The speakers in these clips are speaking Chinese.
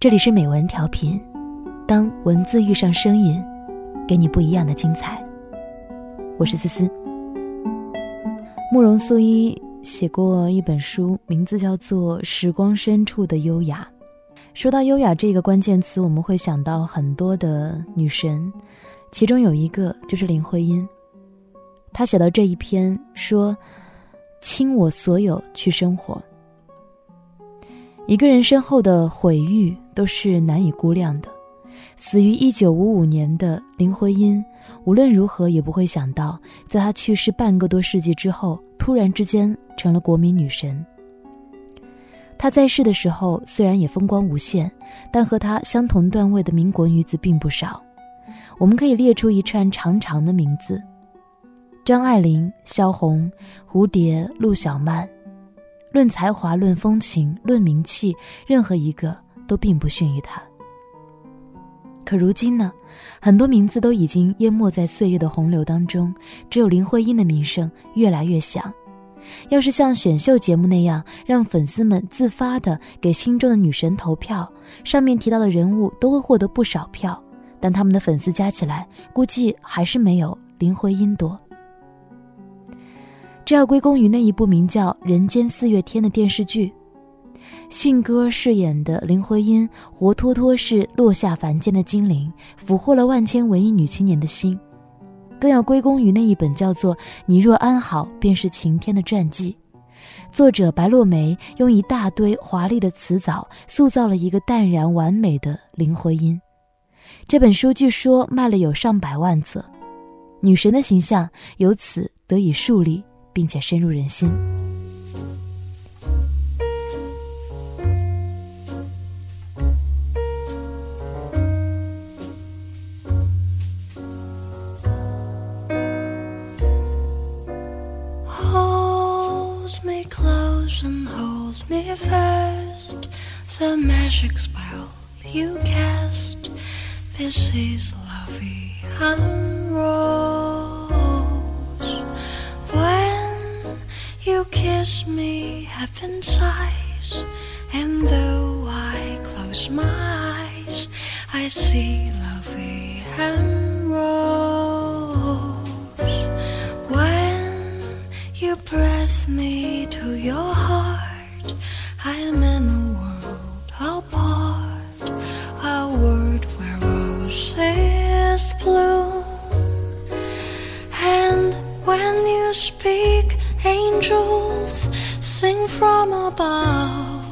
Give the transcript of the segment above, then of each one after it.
这里是美文调频，当文字遇上声音，给你不一样的精彩。我是思思。慕容素一写过一本书，名字叫做《时光深处的优雅》。说到优雅这个关键词，我们会想到很多的女神，其中有一个就是林徽因。她写到这一篇说：“倾我所有去生活。”一个人身后的毁誉。都是难以估量的。死于一九五五年的林徽因，无论如何也不会想到，在她去世半个多世纪之后，突然之间成了国民女神。她在世的时候虽然也风光无限，但和她相同段位的民国女子并不少。我们可以列出一串长长的名字：张爱玲、萧红、蝴蝶、陆小曼。论才华，论风情，论名气，任何一个。都并不逊于他。可如今呢，很多名字都已经淹没在岁月的洪流当中，只有林徽因的名声越来越响。要是像选秀节目那样，让粉丝们自发的给心中的女神投票，上面提到的人物都会获得不少票，但他们的粉丝加起来，估计还是没有林徽因多。这要归功于那一部名叫《人间四月天》的电视剧。迅哥饰演的林徽因，活脱脱是落下凡间的精灵，俘获了万千文艺女青年的心。更要归功于那一本叫做《你若安好，便是晴天》的传记。作者白落梅用一大堆华丽的词藻，塑造了一个淡然完美的林徽因。这本书据说卖了有上百万册，女神的形象由此得以树立，并且深入人心。me first the magic spell you cast. This is lovey and rose. You kiss me, heaven sighs, and though I close my eyes, I see lovey and rose. When you press me to your heart. I am in from above.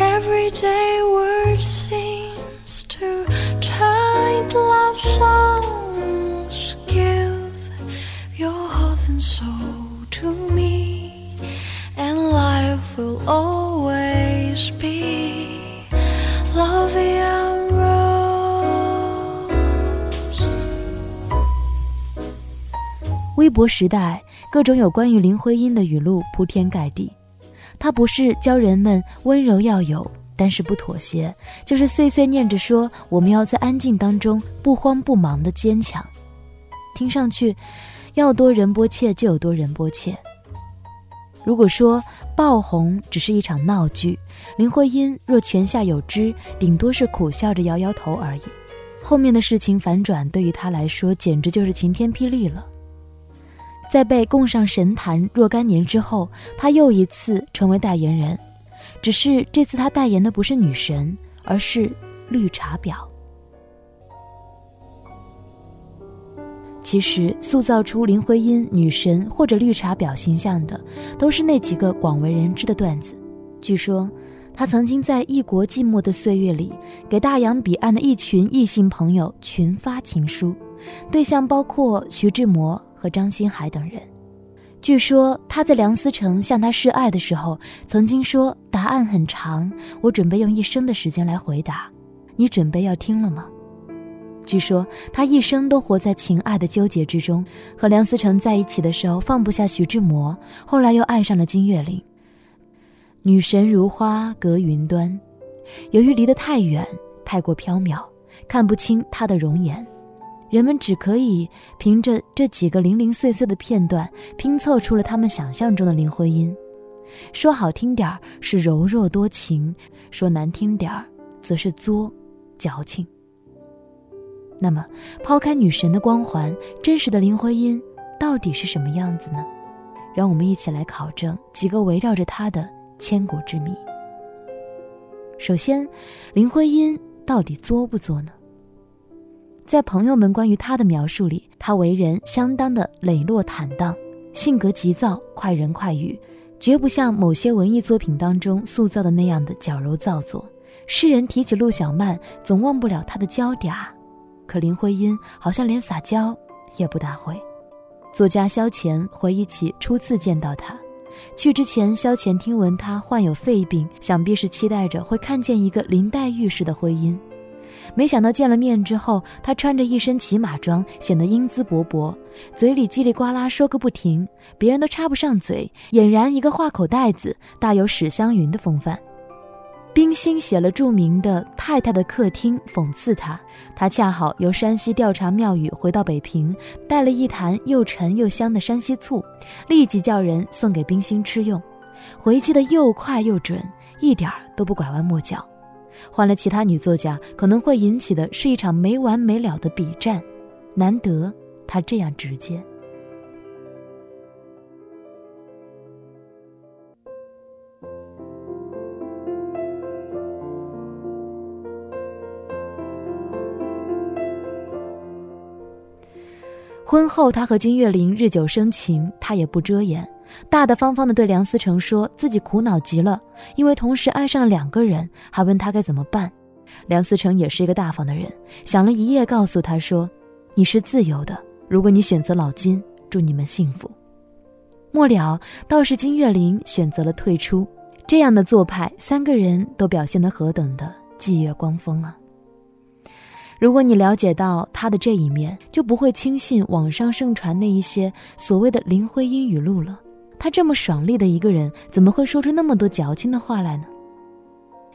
Everyday words seems to turn to love songs. Give your heart and soul to me will always be love and rose。微博时代， 各种有关于林徽因的语录铺天盖地。她不是教人们温柔要有，但是不妥协，就是碎碎念着说我们要在安静当中不慌不忙的坚强。听上去，要多仁波切就有多仁波切。如果说爆红只是一场闹剧，林徽因若泉下有知，顶多是苦笑着摇摇头而已。后面的事情反转，对于她来说简直就是晴天霹雳了。在被供上神坛若干年之后，她又一次成为代言人，只是这次她代言的不是女神，而是绿茶婊。其实，塑造出林徽因女神或者绿茶婊形象的，都是那几个广为人知的段子。据说，她曾经在异国寂寞的岁月里，给大洋彼岸的一群异性朋友群发情书，对象包括徐志摩和张新海等人。据说，他在梁思成向她示爱的时候，曾经说：“答案很长，我准备用一生的时间来回答，你准备要听了吗？”据说他一生都活在情爱的纠结之中，和梁思成在一起的时候放不下徐志摩，后来又爱上了金岳霖。女神如花隔云端，由于离得太远，太过缥缈，看不清她的容颜，人们只可以凭着这几个零零碎碎的片段拼凑出了他们想象中的林徽因。说好听点儿是柔弱多情，说难听点儿则是作、矫情。那么，抛开女神的光环，真实的林徽因到底是什么样子呢？让我们一起来考证几个围绕着她的千古之谜。首先，林徽因到底作不作呢？在朋友们关于她的描述里，她为人相当的磊落坦荡，性格急躁，快人快语，绝不像某些文艺作品当中塑造的那样的矫揉造作。世人提起陆小曼，总忘不了她的娇嗲，可林徽因好像连撒娇也不大会。作家萧乾回忆起初次见到她，去之前，萧乾听闻她患有肺病，想必是期待着会看见一个林黛玉式的徽因。没想到见了面之后，他穿着一身骑马装，显得英姿勃勃，嘴里叽里呱啦说个不停，别人都插不上嘴，俨然一个话口袋子，大有史湘云的风范。冰心写了著名的《太太的客厅》，讽刺她。她恰好由山西调查庙宇回到北平，带了一坛又沉又香的山西醋，立即叫人送给冰心吃用，回击的又快又准，一点儿都不拐弯抹角。换了其他女作家，可能会引起的是一场没完没了的笔战，难得她这样直接。婚后，他和金岳霖日久生情，他也不遮掩，大大方方地对梁思成说自己苦恼极了，因为同时爱上了两个人，还问他该怎么办。梁思成也是一个大方的人，想了一夜，告诉他说：“你是自由的，如果你选择老金，祝你们幸福。”末了，倒是金岳霖选择了退出，这样的做派，三个人都表现得何等的霁月光风啊！如果你了解到他的这一面，就不会轻信网上盛传那一些所谓的林徽因语录了。他这么爽利的一个人，怎么会说出那么多矫情的话来呢？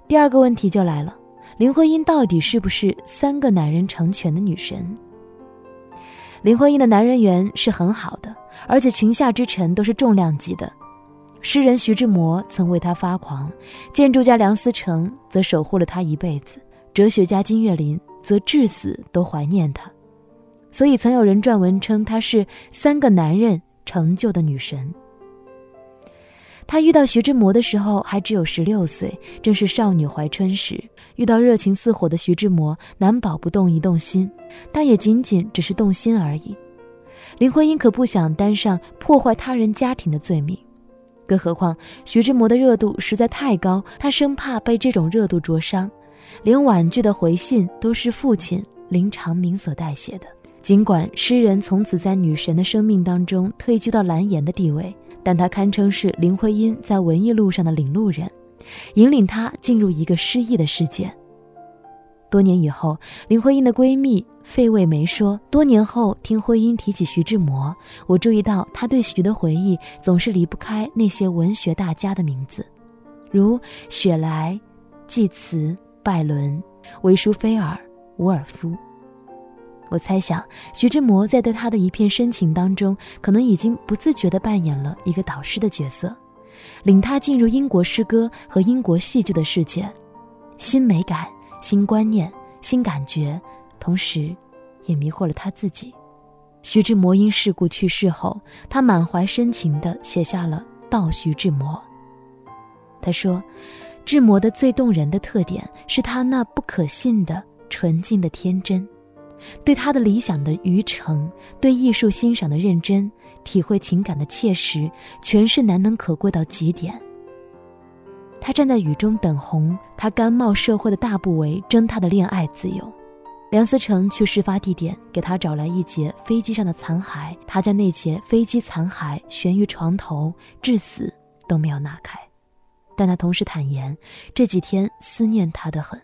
第二个问题就来了：林徽因到底是不是三个男人成全的女神？林徽因的男人缘是很好的，而且裙下之臣都是重量级的。诗人徐志摩曾为她发狂，建筑家梁思成则守护了她一辈子，哲学家金岳霖。则至死都怀念她，所以曾有人撰文称她是三个男人成就的女神。她遇到徐志摩的时候还只有十六岁，正是少女怀春时。遇到热情似火的徐志摩，难保不动一动心，但也仅仅只是动心而已。林徽因可不想担上破坏他人家庭的罪名，更何况徐志摩的热度实在太高，她生怕被这种热度灼伤。连婉拒的回信都是父亲林长民所代写的。尽管诗人从此在女神的生命当中退居到蓝颜的地位，但他堪称是林徽因在文艺路上的领路人，引领她进入一个诗意的世界。多年以后，林徽因的闺蜜费慰梅说：“多年后听徽因提起徐志摩，我注意到她对徐的回忆总是离不开那些文学大家的名字，如雪莱、济慈。”拜伦、维舒菲尔、伍尔夫。我猜想，徐志摩在对他的一片深情当中，可能已经不自觉地扮演了一个导师的角色，领他进入英国诗歌和英国戏剧的世界，新美感、新观念、新感觉，同时，也迷惑了他自己。徐志摩因事故去世后，他满怀深情地写下了《悼徐志摩》。他说。志摩的最动人的特点是他那不可信的纯净的天真，对他的理想的愚诚，对艺术欣赏的认真，体会情感的切实，全是难能可贵到极点。他站在雨中等红，他甘冒社会的大不韪争他的恋爱自由。梁思成去事发地点给他找来一截飞机上的残骸，他将那截飞机残骸悬于床头，至死都没有拿开。但他同时坦言，这几天思念他的很，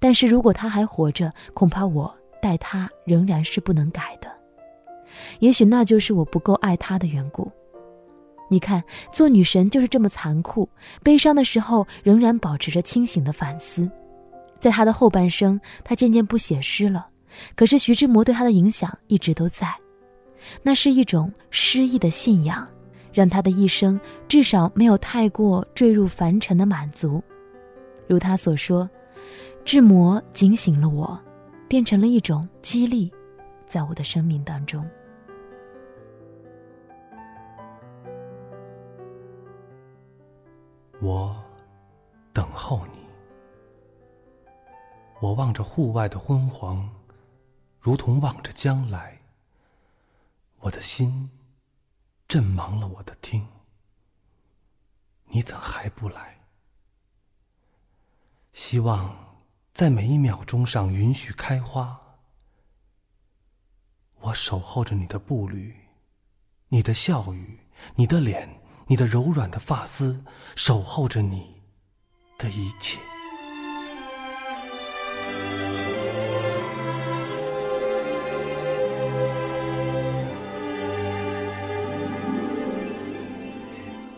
但是如果他还活着，恐怕我待他仍然是不能改的。也许那就是我不够爱他的缘故。你看，做女神就是这么残酷，悲伤的时候仍然保持着清醒的反思。在他的后半生，他渐渐不写诗了，可是徐志摩对他的影响一直都在，那是一种诗意的信仰。让他的一生至少没有太过坠入凡尘的满足，如他所说：“志摩警醒了我，变成了一种激励，在我的生命当中。我等候你，我望着户外的昏黄，如同望着将来。我的心震忙了我的听，你怎还不来？希望在每一秒钟上允许开花。我守候着你的步履，你的笑语，你的脸。你的柔软的发丝，守候着你的一切。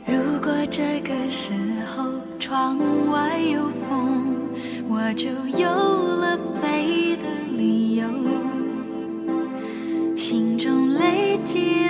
如果这个时候窗外有风，我就有了飞的理由。心中累积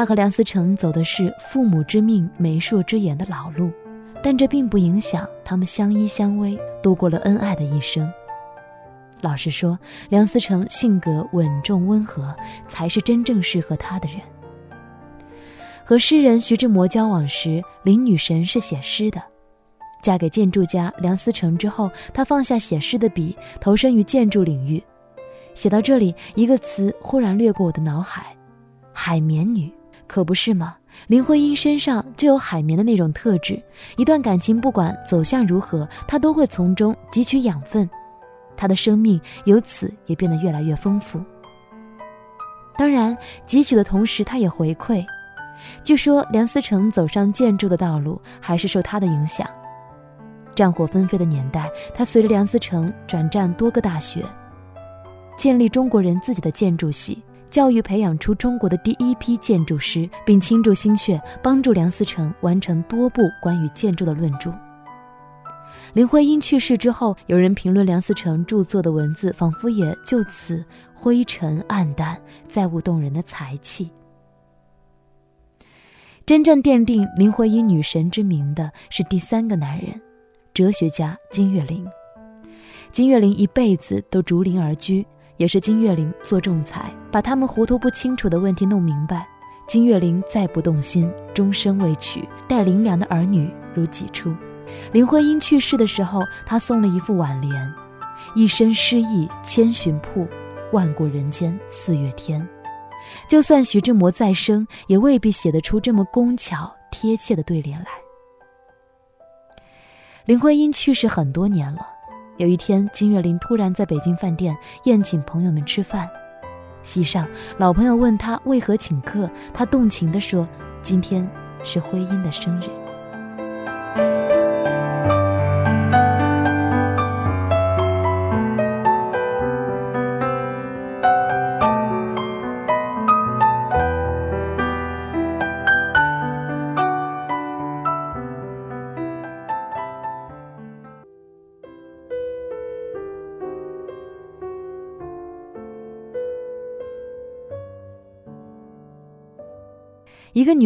他和梁思成走的是父母之命、媒妁之言的老路，但这并不影响他们相依相偎，度过了恩爱的一生。老实说，梁思成性格稳重温和，才是真正适合他的人。和诗人徐志摩交往时，林女神是写诗的；嫁给建筑家梁思成之后，她放下写诗的笔，投身于建筑领域。写到这里，一个词忽然掠过我的脑海：海绵女。可不是吗？林徽因身上就有海绵的那种特质，一段感情不管走向如何，她都会从中汲取养分，她的生命由此也变得越来越丰富。当然，汲取的同时，她也回馈。据说梁思成走上建筑的道路，还是受她的影响。战火纷飞的年代，他随着梁思成转战多个大学，建立中国人自己的建筑系，教育培养出中国的第一批建筑师，并倾注心血帮助梁思成完成多部关于建筑的论著。林徽因去世之后，有人评论梁思成著作的文字仿佛也就此灰尘暗淡，再无动人的才气。真正奠定林徽因女神之名的是第三个男人，哲学家金岳霖。金岳霖一辈子都竹林而居，也是金岳霖做仲裁，把他们糊涂不清楚的问题弄明白。金岳霖再不动心，终身未娶，待林良的儿女如己出。林徽因去世的时候，他送了一副挽联：“一身诗意千寻瀑，万古人间四月天。”就算徐志摩再生，也未必写得出这么工巧贴切的对联来。林徽因去世很多年了，有一天，金岳霖突然在北京饭店宴请朋友们吃饭，席上老朋友问他为何请客，他动情地说：“今天是徽因的生日。”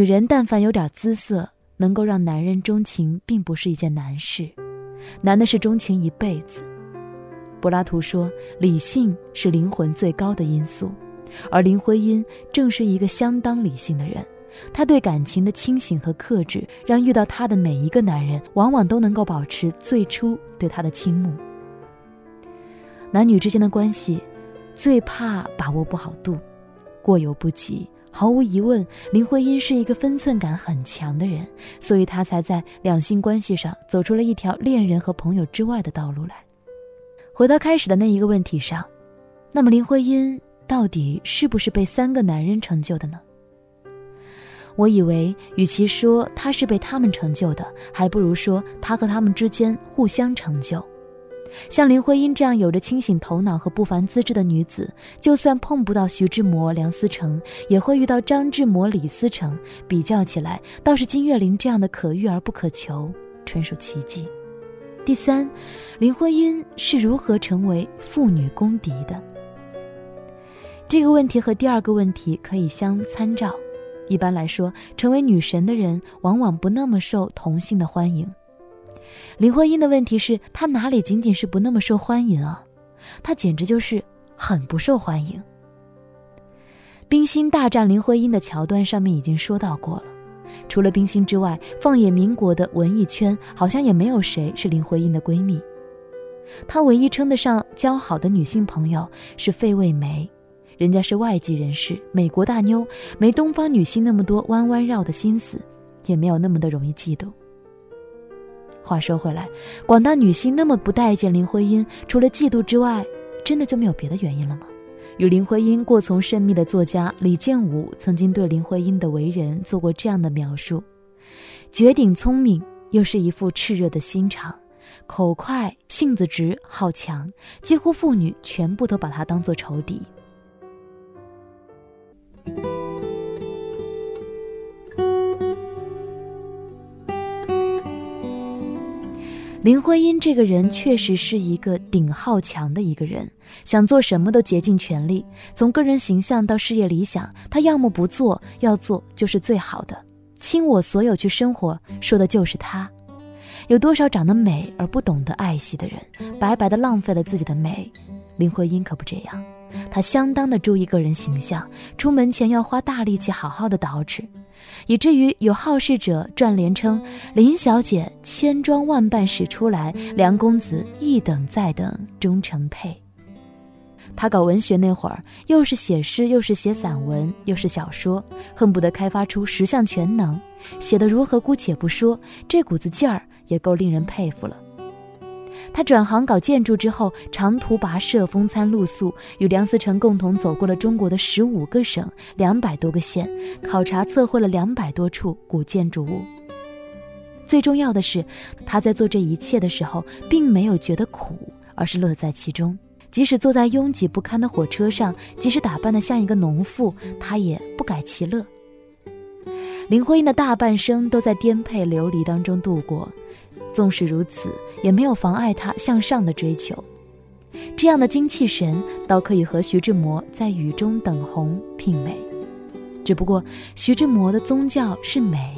女人，但凡有点姿色，能够让男人钟情，并不是一件难事，难的是钟情一辈子。柏拉图说，理性是灵魂最高的因素，而林徽因正是一个相当理性的人。她对感情的清醒和克制，让遇到她的每一个男人，往往都能够保持最初对她的倾慕。男女之间的关系，最怕把握不好度，过犹不及。毫无疑问，林徽因是一个分寸感很强的人，所以她才在两性关系上走出了一条恋人和朋友之外的道路来。回到开始的那一个问题上，那么林徽因到底是不是被三个男人成就的呢？我以为，与其说她是被他们成就的，还不如说她和他们之间互相成就。像林徽因这样有着清醒头脑和不凡资质的女子，就算碰不到徐志摩、梁思成，也会遇到张志摩、李思成。比较起来，倒是金岳霖这样的可遇而不可求，纯属奇迹。第三，林徽因是如何成为妇女公敌的？这个问题和第二个问题可以相参照。一般来说，成为女神的人往往不那么受同性的欢迎。林徽因的问题是，她哪里仅仅是不那么受欢迎啊？她简直就是很不受欢迎。冰心大战林徽因的桥段上面已经说到过了，除了冰心之外，放眼民国的文艺圈，好像也没有谁是林徽因的闺蜜。她唯一称得上交好的女性朋友是费慰梅，人家是外籍人士，美国大妞，没东方女性那么多弯弯绕的心思，也没有那么的容易嫉妒。话说回来，广大女性那么不待见林徽因，除了嫉妒之外，真的就没有别的原因了吗？与林徽因过从甚密的作家李建武曾经对林徽因的为人做过这样的描述：绝顶聪明，又是一副炽热的心肠，口快、性子直、好强，几乎妇女全部都把她当做仇敌。林徽因这个人确实是一个顶好强的一个人，想做什么都竭尽全力。从个人形象到事业理想，他要么不做，要做就是最好的。倾我所有去生活，说的就是他。有多少长得美而不懂得爱惜的人，白白的浪费了自己的美？林徽因可不这样，她相当的注意个人形象，出门前要花大力气好好的捯饬。以至于有好事者撰联称：“林小姐千装万扮使出来，梁公子一等再等终成配。”他搞文学那会儿，又是写诗，又是写散文，又是小说，恨不得开发出十项全能。写的如何姑且不说，这股子劲儿也够令人佩服了。他转行搞建筑之后，长途跋涉，风餐露宿，与梁思成共同走过了中国的十五个省、两百多个县，考察测绘了两百多处古建筑物。最重要的是，他在做这一切的时候，并没有觉得苦，而是乐在其中。即使坐在拥挤不堪的火车上，即使打扮得像一个农妇，他也不改其乐。林徽因的大半生都在颠沛流离当中度过，纵使如此，也没有妨碍他向上的追求。这样的精气神，倒可以和徐志摩在雨中等红媲美。只不过，徐志摩的宗教是美。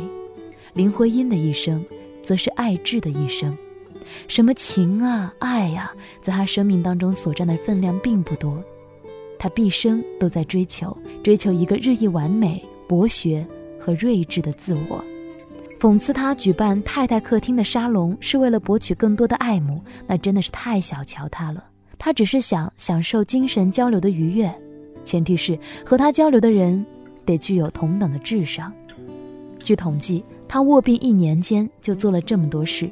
林徽因的一生，则是爱智的一生。什么情啊、爱呀，在他生命当中所占的分量并不多。他毕生都在追求，追求一个日益完美、博学和睿智的自我。讽刺他举办太太客厅的沙龙是为了博取更多的爱慕，那真的是太小瞧他了。他只是想享受精神交流的愉悦，前提是和他交流的人得具有同等的智商。据统计。他卧病一年间就做了这么多事：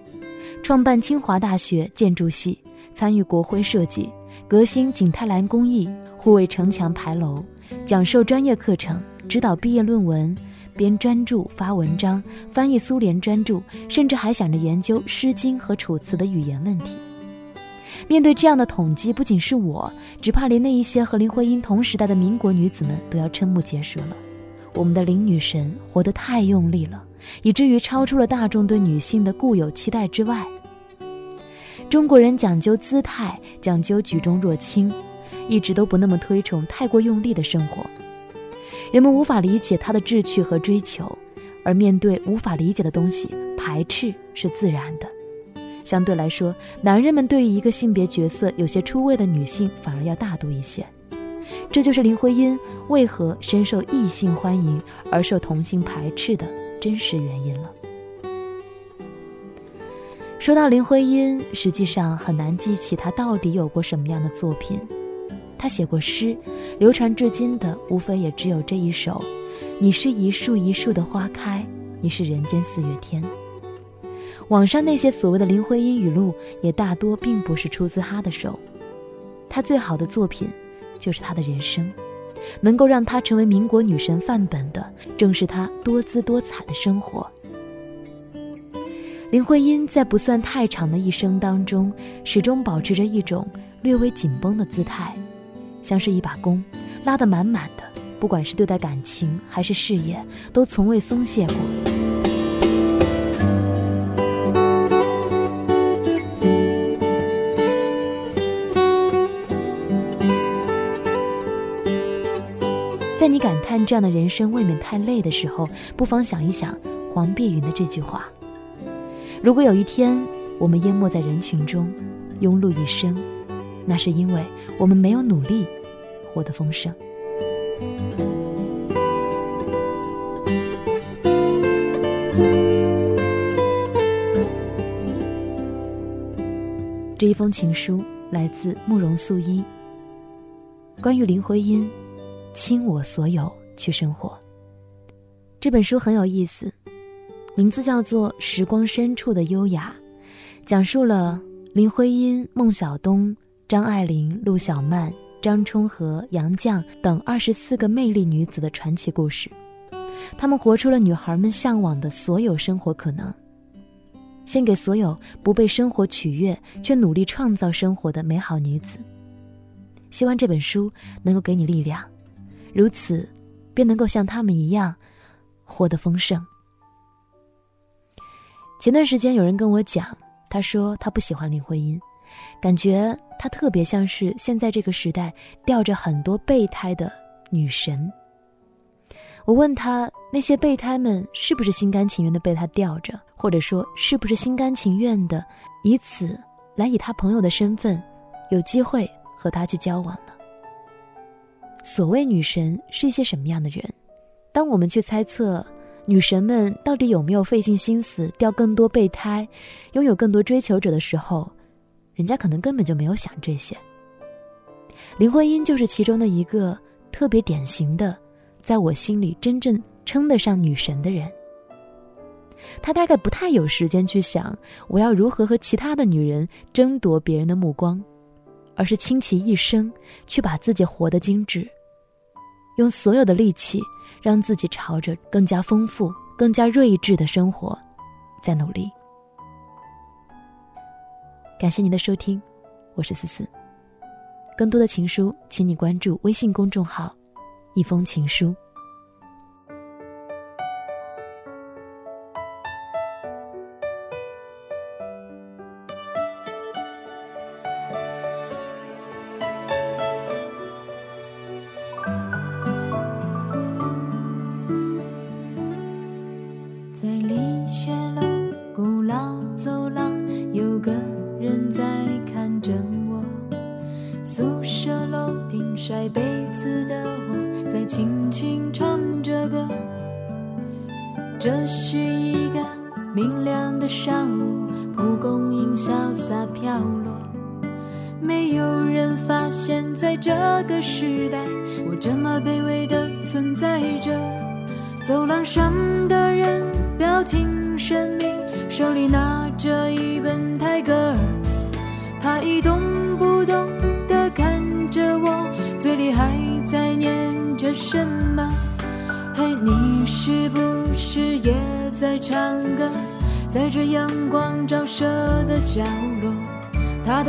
创办清华大学建筑系，参与国徽设计，革新景泰蓝工艺，护卫城墙牌楼，讲授专业课程，指导毕业论文，编专著发文章，翻译苏联专著，甚至还想着研究《诗经》和《楚辞》的语言问题。面对这样的统计，不仅是我，只怕连那一些和林徽因同时代的民国女子们都要瞠目结舌了。我们的林女神活得太用力了。以至于超出了大众对女性的固有期待之外。中国人讲究姿态，讲究举重若轻，一直都不那么推崇太过用力的生活。人们无法理解她的志趣和追求，而面对无法理解的东西，排斥是自然的。相对来说，男人们对于一个性别角色有些出位的女性反而要大度一些。这就是林徽因为何深受异性欢迎而受同性排斥的。真实原因了。说到林徽因，实际上很难记起她到底有过什么样的作品。他写过诗，流传至今的无非也只有这一首：“你是一树一树的花开，你是人间四月天。”网上那些所谓的林徽因语录，也大多并不是出自他的手。她最好的作品，就是她的人生。能够让她成为民国女神范本的，正是她多姿多彩的生活。林徽因在不算太长的一生当中，始终保持着一种略微紧绷的姿态，像是一把弓，拉得满满的。不管是对待感情还是事业，都从未松懈过。在你感叹这样的人生未免太累的时候，不妨想一想黄碧云的这句话：如果有一天我们淹没在人群中，庸碌一生，那是因为我们没有努力活得丰盛。这一封情书来自慕容素一，关于林徽因。倾我所有去生活。这本书很有意思，名字叫做《时光深处的优雅》，讲述了林徽因、孟小冬、张爱玲、陆小曼、张充和、杨绛等二十四个魅力女子的传奇故事。她们活出了女孩们向往的所有生活可能，献给所有不被生活取悦却努力创造生活的美好女子。希望这本书能够给你力量。如此，便能够像她们一样，活得丰盛。前段时间有人跟我讲，他说他不喜欢林徽因，感觉她特别像是现在这个时代吊着很多备胎的女神。我问她，那些备胎们是不是心甘情愿的被她吊着，或者说是不是心甘情愿的以此来以他朋友的身份，有机会和他去交往呢？所谓女神是一些什么样的人？当我们去猜测女神们到底有没有费尽心思钓更多备胎，拥有更多追求者的时候，人家可能根本就没有想这些。林徽因就是其中的一个特别典型的，在我心里真正称得上女神的人。她大概不太有时间去想我要如何和其他的女人争夺别人的目光。而是倾其一生去把自己活得精致，用所有的力气让自己朝着更加丰富、更加睿智的生活在努力。感谢您的收听，我是思思。更多的情书，请你关注微信公众号“一封情书”。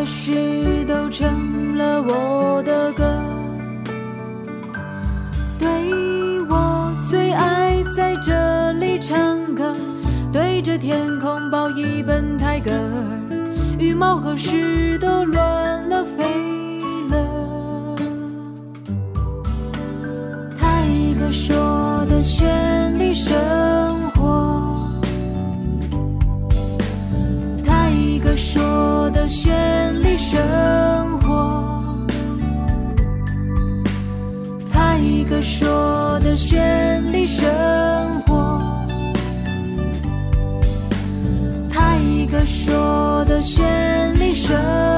他的诗都成了我的歌。对我最爱在这里唱歌，对着天空抱一本泰戈尔，羽毛和诗都乱了飞了。泰戈。说的绚丽生绚丽生活，泰戈说的绚丽生活，泰戈说的绚丽生。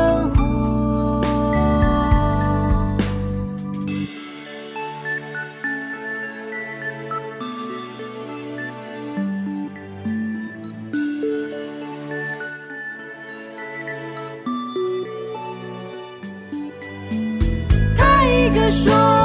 说。